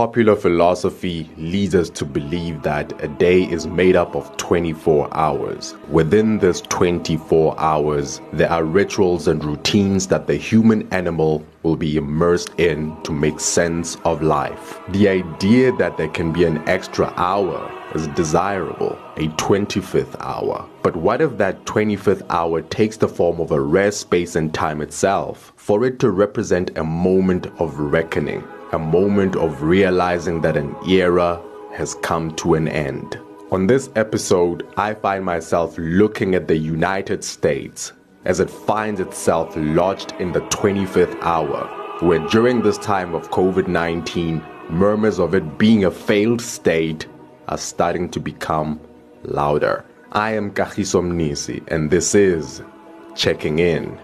Popular philosophy leads us to believe that a day is made up of 24 hours. Within this 24 hours, there are rituals and routines that the human animal will be immersed in to make sense of life. The idea that there can be an extra hour is desirable, a 25th hour. But what if that 25th hour takes the form of a rare space and time itself, for it to represent a moment of reckoning? A moment of realizing that an era has come to an end. On this episode, I find myself looking at the United States as it finds itself lodged in the 25th hour, where during this time of COVID 19, murmurs of it being a failed state are starting to become louder. I am Kagiso Mnisi, and this is Checking In.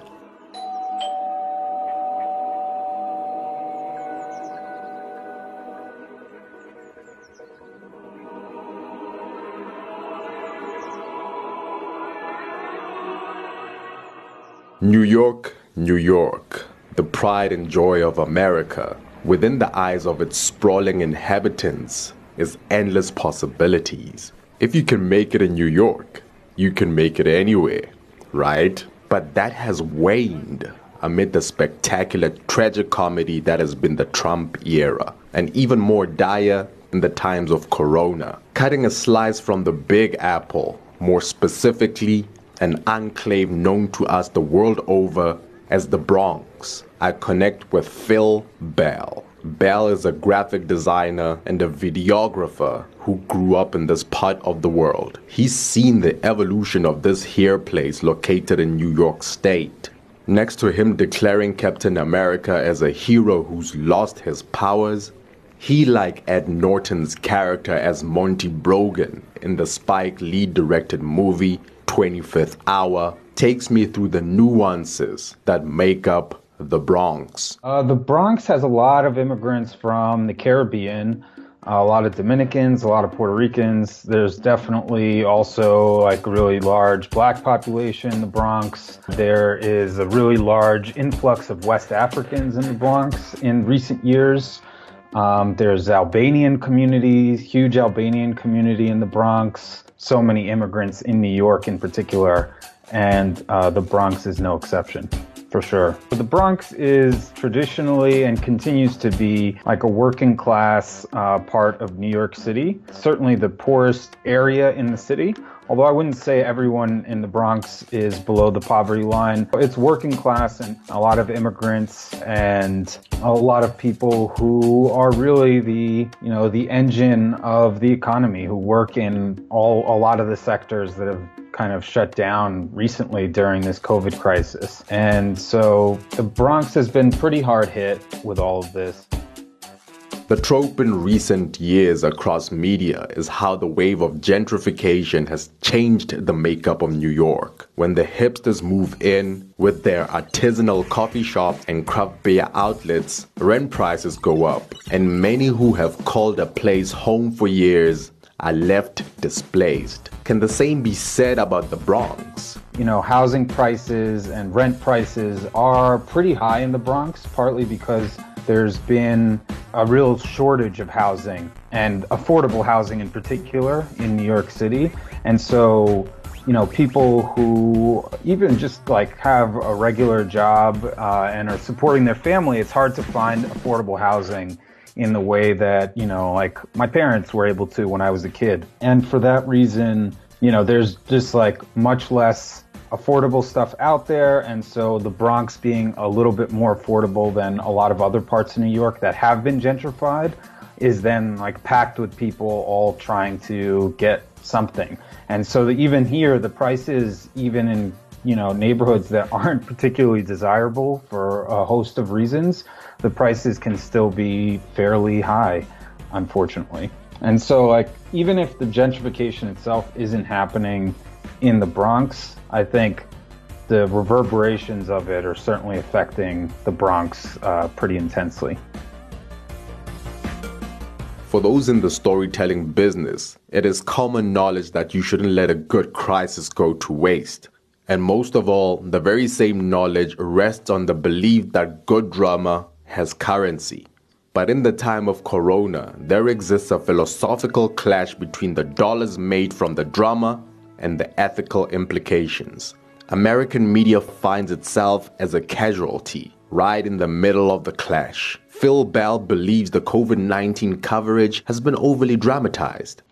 New York, New York, the pride and joy of America, within the eyes of its sprawling inhabitants, is endless possibilities. If you can make it in New York, you can make it anywhere, right? But that has waned amid the spectacular tragic comedy that has been the Trump era, and even more dire in the times of Corona. Cutting a slice from the Big Apple, more specifically an enclave known to us the world over as the Bronx. I connect with Phil Bell. Bell is a graphic designer and a videographer who grew up in this part of the world. He's seen the evolution of this here place located in New York State. Next to him declaring Captain America as a hero who's lost his powers, he, like Ed Norton's character as Monty Brogan in the Spike Lee directed movie 25th hour takes me through the nuances that make up the Bronx. Uh, the Bronx has a lot of immigrants from the Caribbean, a lot of Dominicans, a lot of Puerto Ricans. There's definitely also like a really large black population in the Bronx. There is a really large influx of West Africans in the Bronx in recent years. Um, there's Albanian communities, huge Albanian community in the Bronx so many immigrants in New York in particular, and uh, the Bronx is no exception. For sure. But the Bronx is traditionally and continues to be like a working class uh, part of New York City. Certainly the poorest area in the city, although I wouldn't say everyone in the Bronx is below the poverty line. It's working class and a lot of immigrants and a lot of people who are really the, you know, the engine of the economy, who work in all a lot of the sectors that have kind of shut down recently during this COVID crisis. And so the Bronx has been pretty hard hit with all of this. The trope in recent years across media is how the wave of gentrification has changed the makeup of New York. When the hipsters move in with their artisanal coffee shops and craft beer outlets, rent prices go up, and many who have called a place home for years are left displaced. Can the same be said about the Bronx? You know, housing prices and rent prices are pretty high in the Bronx, partly because there's been a real shortage of housing and affordable housing in particular in New York City. And so, you know, people who even just like have a regular job uh, and are supporting their family, it's hard to find affordable housing in the way that, you know, like my parents were able to when I was a kid. And for that reason, you know, there's just like much less affordable stuff out there. And so the Bronx being a little bit more affordable than a lot of other parts of New York that have been gentrified is then like packed with people all trying to get something. And so even here, the prices, even in you know neighborhoods that aren't particularly desirable for a host of reasons, the prices can still be fairly high, unfortunately. And so like even if the gentrification itself isn't happening in the Bronx, I think the reverberations of it are certainly affecting the Bronx uh, pretty intensely. For those in the storytelling business, it is common knowledge that you shouldn't let a good crisis go to waste. And most of all, the very same knowledge rests on the belief that good drama has currency. But in the time of Corona, there exists a philosophical clash between the dollars made from the drama and the ethical implications. American media finds itself as a casualty right in the middle of the clash. Phil Bell believes the COVID 19 coverage has been overly dramatized.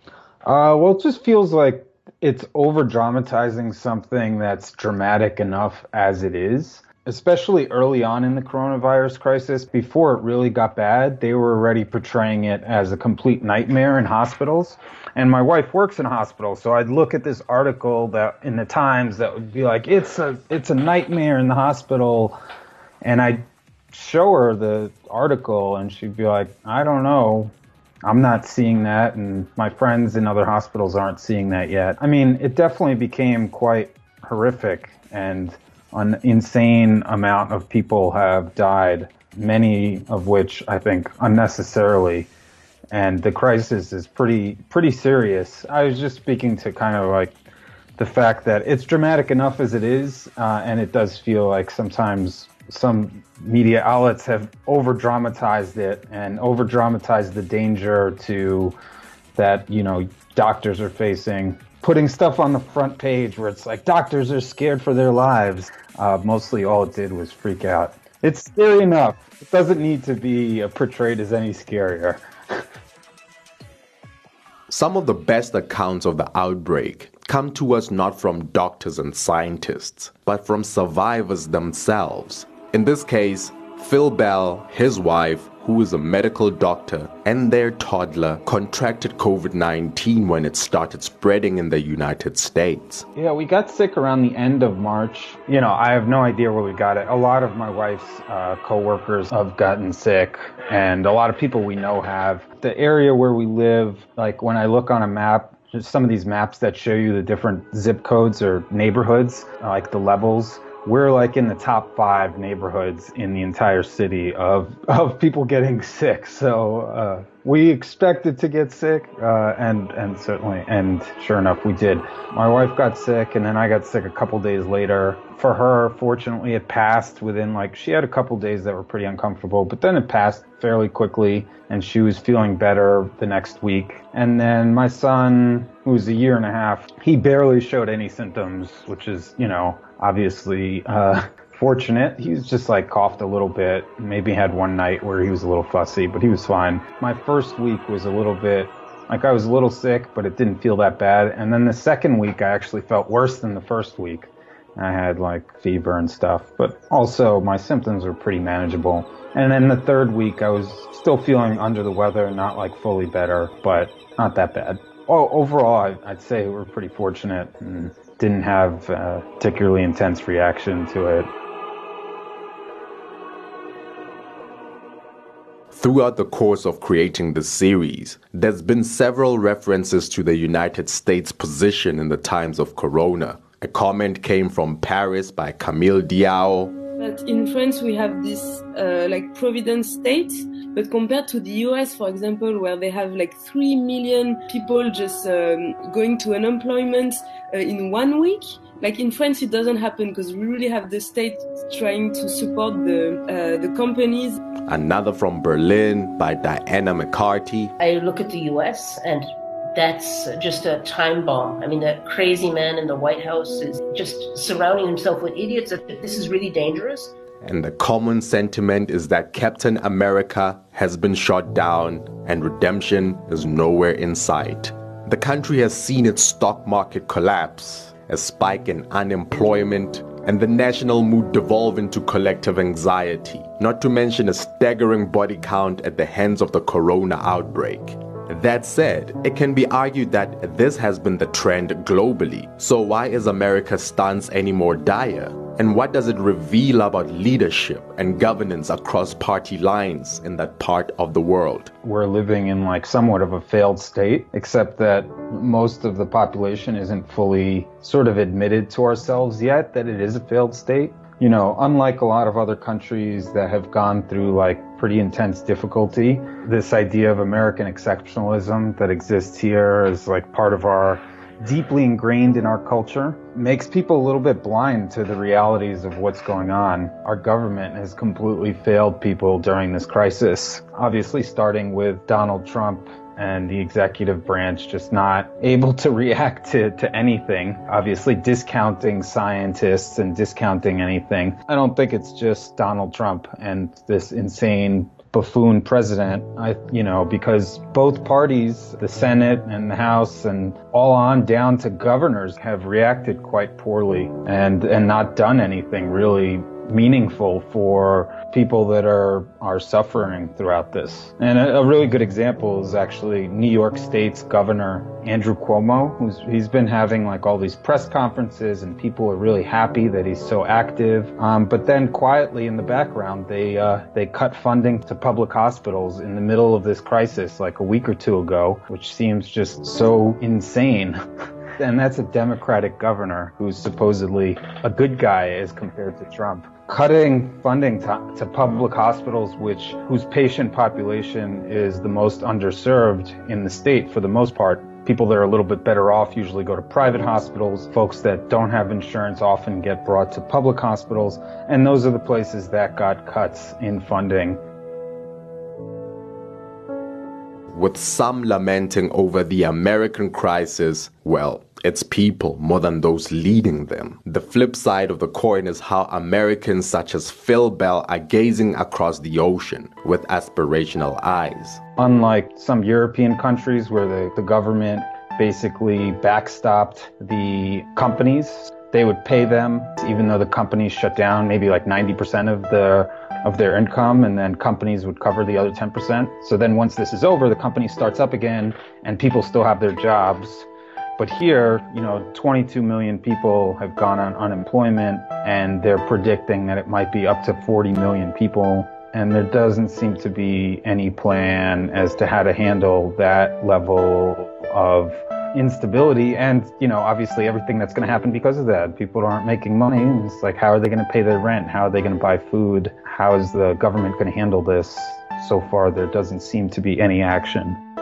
Uh, well, it just feels like it's over dramatizing something that's dramatic enough as it is. Especially early on in the coronavirus crisis, before it really got bad, they were already portraying it as a complete nightmare in hospitals. And my wife works in a hospital, so I'd look at this article that in the Times that would be like, "It's a it's a nightmare in the hospital," and I'd show her the article, and she'd be like, "I don't know. I'm not seeing that, and my friends in other hospitals aren't seeing that yet. I mean, it definitely became quite horrific, and an insane amount of people have died, many of which I think unnecessarily. And the crisis is pretty pretty serious. I was just speaking to kind of like the fact that it's dramatic enough as it is, uh, and it does feel like sometimes some media outlets have over dramatized it and over dramatized the danger to that you know doctors are facing. Putting stuff on the front page where it's like doctors are scared for their lives. Uh, mostly all it did was freak out. It's scary enough. It doesn't need to be portrayed as any scarier some of the best accounts of the outbreak come to us not from doctors and scientists, but from survivors themselves. In this case, Phil Bell, his wife, who is a medical doctor, and their toddler contracted COVID 19 when it started spreading in the United States. Yeah, we got sick around the end of March. You know, I have no idea where we got it. A lot of my wife's uh, coworkers have gotten sick, and a lot of people we know have. The area where we live, like when I look on a map, some of these maps that show you the different zip codes or neighborhoods, like the levels we're like in the top five neighborhoods in the entire city of of people getting sick. So uh, we expected to get sick, uh, and and certainly, and sure enough, we did. My wife got sick, and then I got sick a couple days later. For her, fortunately, it passed within like she had a couple days that were pretty uncomfortable, but then it passed fairly quickly, and she was feeling better the next week. And then my son, who's a year and a half, he barely showed any symptoms, which is you know obviously uh, fortunate. He was just like coughed a little bit. Maybe had one night where he was a little fussy, but he was fine. My first week was a little bit like I was a little sick, but it didn't feel that bad. And then the second week, I actually felt worse than the first week. I had like fever and stuff, but also my symptoms were pretty manageable. And then the third week, I was still feeling under the weather, not like fully better, but not that bad. Oh, overall, I'd say we're pretty fortunate. And didn't have a particularly intense reaction to it. Throughout the course of creating this series, there's been several references to the United States' position in the times of Corona. A comment came from Paris by Camille Diao. That in France we have this uh, like providence state, but compared to the US, for example, where they have like three million people just um, going to unemployment uh, in one week, like in France it doesn't happen because we really have the state trying to support the uh, the companies. Another from Berlin by Diana McCarty. I look at the U.S. and that's just a time bomb. I mean, that crazy man in the White House is just surrounding himself with idiots. This is really dangerous. And the common sentiment is that Captain America has been shot down and redemption is nowhere in sight. The country has seen its stock market collapse, a spike in unemployment, and the national mood devolve into collective anxiety, not to mention a staggering body count at the hands of the corona outbreak. That said, it can be argued that this has been the trend globally. So why is America's stance any more dire? And what does it reveal about leadership and governance across party lines in that part of the world? We're living in like somewhat of a failed state, except that most of the population isn't fully sort of admitted to ourselves yet that it is a failed state. You know, unlike a lot of other countries that have gone through like pretty intense difficulty, this idea of American exceptionalism that exists here is like part of our deeply ingrained in our culture makes people a little bit blind to the realities of what's going on. Our government has completely failed people during this crisis, obviously starting with Donald Trump and the executive branch just not able to react to, to anything. Obviously discounting scientists and discounting anything. I don't think it's just Donald Trump and this insane buffoon president. I, you know, because both parties, the Senate and the House and all on down to governors have reacted quite poorly and, and not done anything really meaningful for people that are are suffering throughout this. And a, a, really good example is actually New York State's governor Andrew Cuomo, who's he's been having like all these press conferences, and people are really happy that he's so active. Um, but then quietly in the background, they uh, they cut funding to public hospitals in the middle of this crisis, like a week or two ago, which seems just so insane. and that's a Democratic governor who's supposedly a good guy as compared to Trump cutting funding to, to, public hospitals which whose patient population is the most underserved in the state for the most part. People that are a little bit better off usually go to private hospitals. Folks that don't have insurance often get brought to public hospitals. And those are the places that got cuts in funding. With some lamenting over the American crisis, well, it's people more than those leading them. The flip side of the coin is how Americans such as Phil Bell are gazing across the ocean with aspirational eyes. Unlike some European countries where the, the government basically backstopped the companies, they would pay them even though the companies shut down, maybe like 90% of the of their income and then companies would cover the other 10%. So then once this is over, the company starts up again and people still have their jobs. But here, you know, 22 million people have gone on unemployment and they're predicting that it might be up to 40 million people. And there doesn't seem to be any plan as to how to handle that level of instability. And you know obviously everything that's going to happen because of that. People aren't making money. It's like how are they going to pay their rent? How are they going to buy food? How is the government going to handle this? So far there doesn't seem to be any action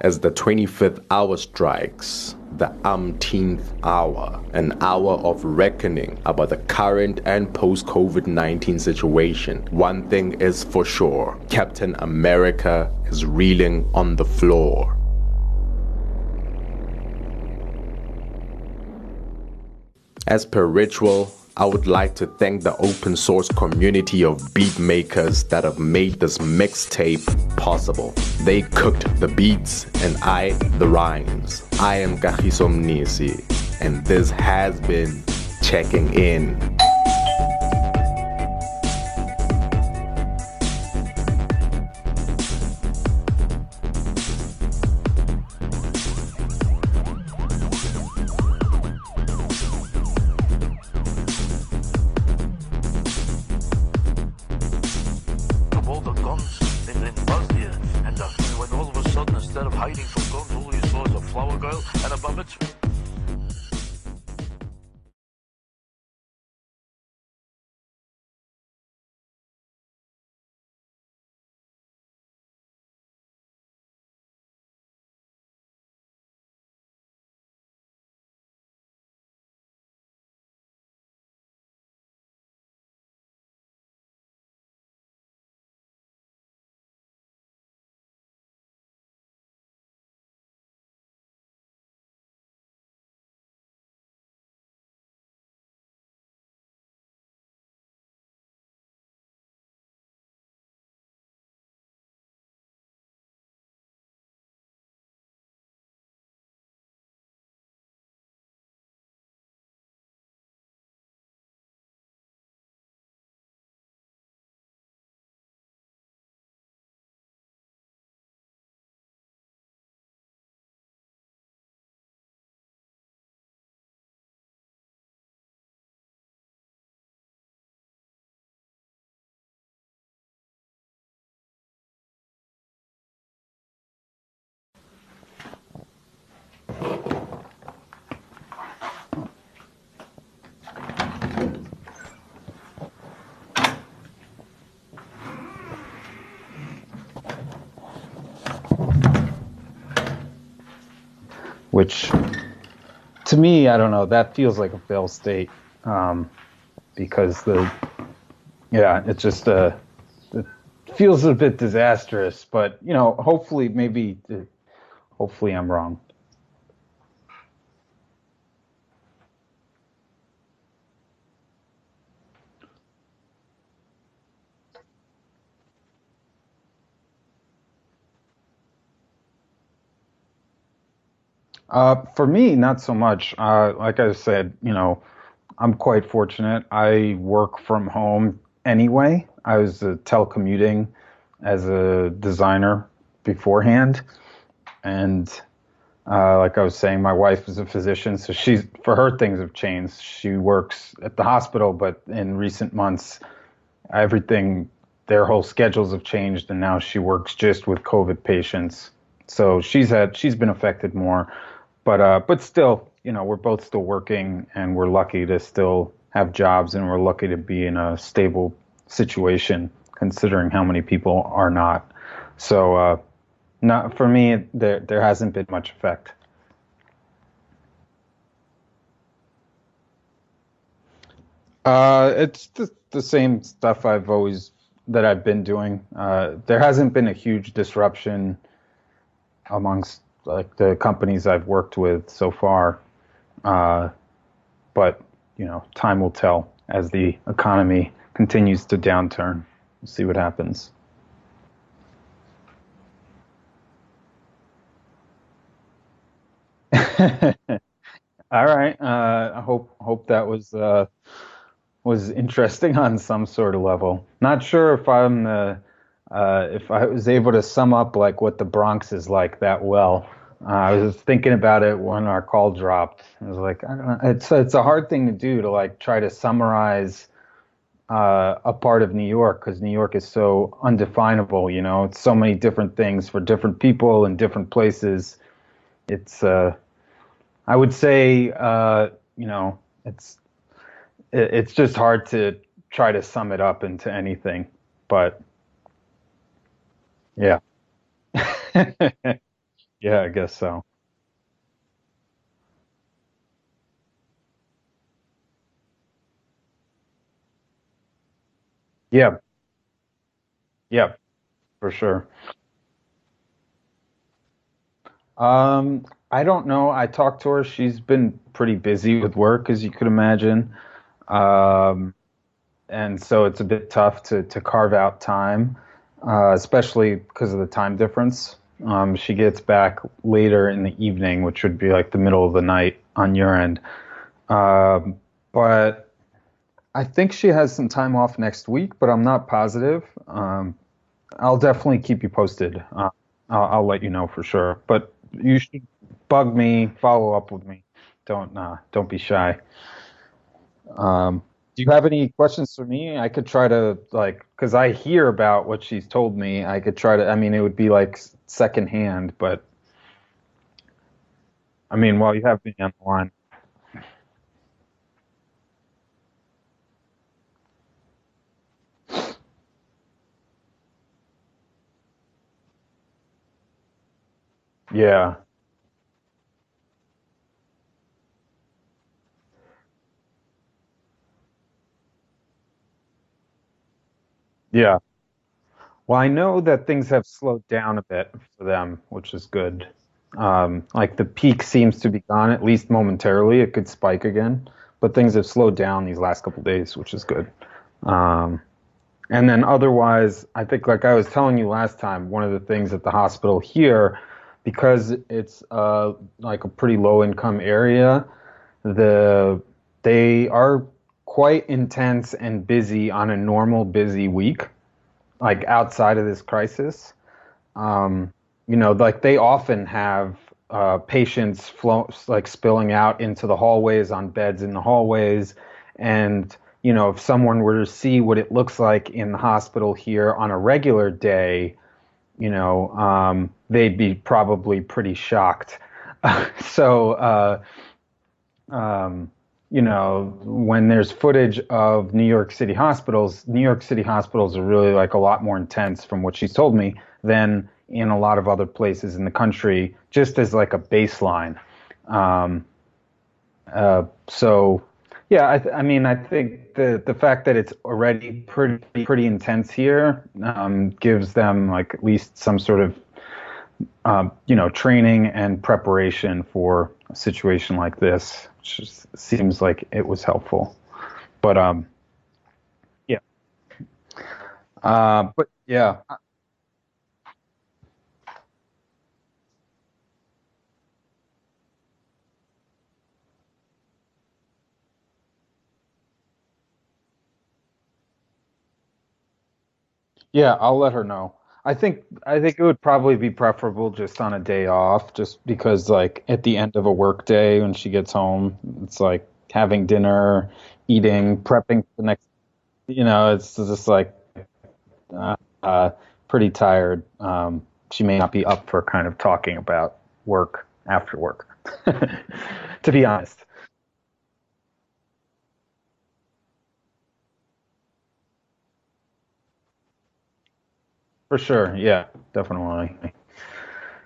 as the 25th hour strikes the umpteenth hour, an hour of reckoning about the current and post COVID 19 situation. One thing is for sure Captain America is reeling on the floor. As per ritual, I would like to thank the open source community of beat makers that have made this mixtape possible. They cooked the beats and I the rhymes. I am Kagiso Mnisi and this has been Checking In. Which to me, I don't know, that feels like a fail state um, because the, yeah, it's just a, it feels a bit disastrous, but you know, hopefully, maybe, hopefully, I'm wrong. Uh, for me, not so much. Uh, like I said, you know, I'm quite fortunate. I work from home anyway. I was uh, telecommuting as a designer beforehand, and uh, like I was saying, my wife is a physician, so she's for her things have changed. She works at the hospital, but in recent months, everything their whole schedules have changed, and now she works just with COVID patients. So she's had she's been affected more but uh, but still, you know, we're both still working, and we're lucky to still have jobs, and we're lucky to be in a stable situation, considering how many people are not. So, uh, not for me, there there hasn't been much effect. Uh, it's the, the same stuff I've always that I've been doing. Uh, there hasn't been a huge disruption amongst like the companies I've worked with so far. Uh, but you know, time will tell as the economy continues to downturn. We'll see what happens. All right. Uh, I hope hope that was uh, was interesting on some sort of level. Not sure if I'm the uh, if I was able to sum up like what the Bronx is like that well. Uh, I was thinking about it when our call dropped. I was like, I don't know. It's it's a hard thing to do to like try to summarize uh, a part of New York because New York is so undefinable. You know, it's so many different things for different people in different places. It's uh, I would say uh, you know it's it, it's just hard to try to sum it up into anything. But yeah. Yeah, I guess so. Yeah, yeah, for sure. Um, I don't know. I talked to her. She's been pretty busy with work, as you could imagine. Um, and so it's a bit tough to, to carve out time, uh, especially because of the time difference. Um, she gets back later in the evening, which would be like the middle of the night on your end. Um, but I think she has some time off next week, but I'm not positive. Um, I'll definitely keep you posted. Uh, I'll, I'll, let you know for sure. But you should bug me, follow up with me. Don't uh, don't be shy. Um, do you have any questions for me? I could try to like because I hear about what she's told me. I could try to. I mean, it would be like secondhand, but I mean, while you have me on the line, yeah, yeah. Well, I know that things have slowed down a bit for them, which is good. Um, like the peak seems to be gone, at least momentarily. It could spike again, but things have slowed down these last couple days, which is good. Um, and then otherwise, I think, like I was telling you last time, one of the things at the hospital here, because it's uh, like a pretty low income area, the they are quite intense and busy on a normal busy week like outside of this crisis. Um, you know, like they often have uh, patients flow, like spilling out into the hallways on beds in the hallways, and you know, if someone were to see what it looks like in the hospital here on a regular day, you know, um, they'd be probably pretty shocked. so, uh, um, you know, when there's footage of New York City hospitals, New York City hospitals are really like a lot more intense from what she's told me than in a lot of other places in the country, just as like a baseline. Um, uh, so, yeah, I, th- I mean, I think the the fact that it's already pretty pretty intense here um, gives them like at least some sort of um, you know training and preparation for a situation like this, which seems like it was helpful. But um, yeah, uh, but yeah. Yeah, I'll let her know. I think I think it would probably be preferable just on a day off, just because like at the end of a work day when she gets home, it's like having dinner, eating, prepping for the next. You know, it's just like uh, uh, pretty tired. Um, she may not be up for kind of talking about work after work, to be honest. For sure. Yeah, definitely.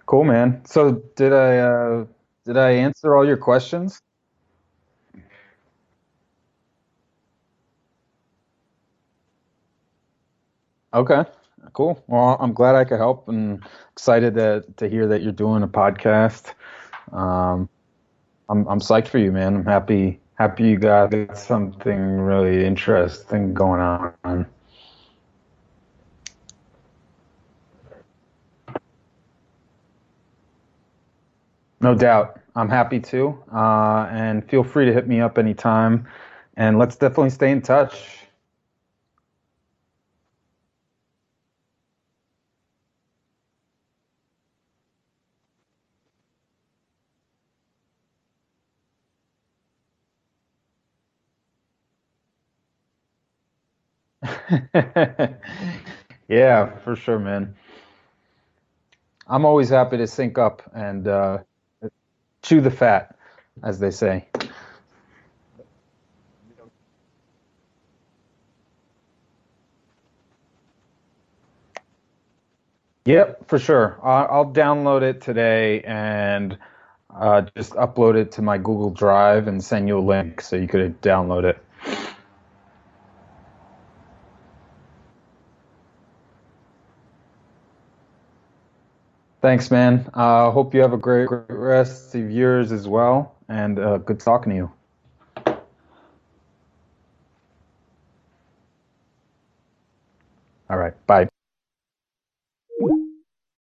Cool, man. So did I uh, did I answer all your questions? Okay. Cool. Well, I'm glad I could help and excited to to hear that you're doing a podcast. Um, I'm I'm psyched for you, man. I'm happy happy you got something really interesting going on. No doubt. I'm happy to. Uh, and feel free to hit me up anytime. And let's definitely stay in touch. yeah, for sure, man. I'm always happy to sync up and uh, chew the fat, as they say. Yep, for sure. I'll, download it today and uh, just upload it to my Google Drive and send you a link so you could download it. Thanks, man. I uh, hope you have a great, great rest of yours as well, and uh, good talking to you. All right, bye.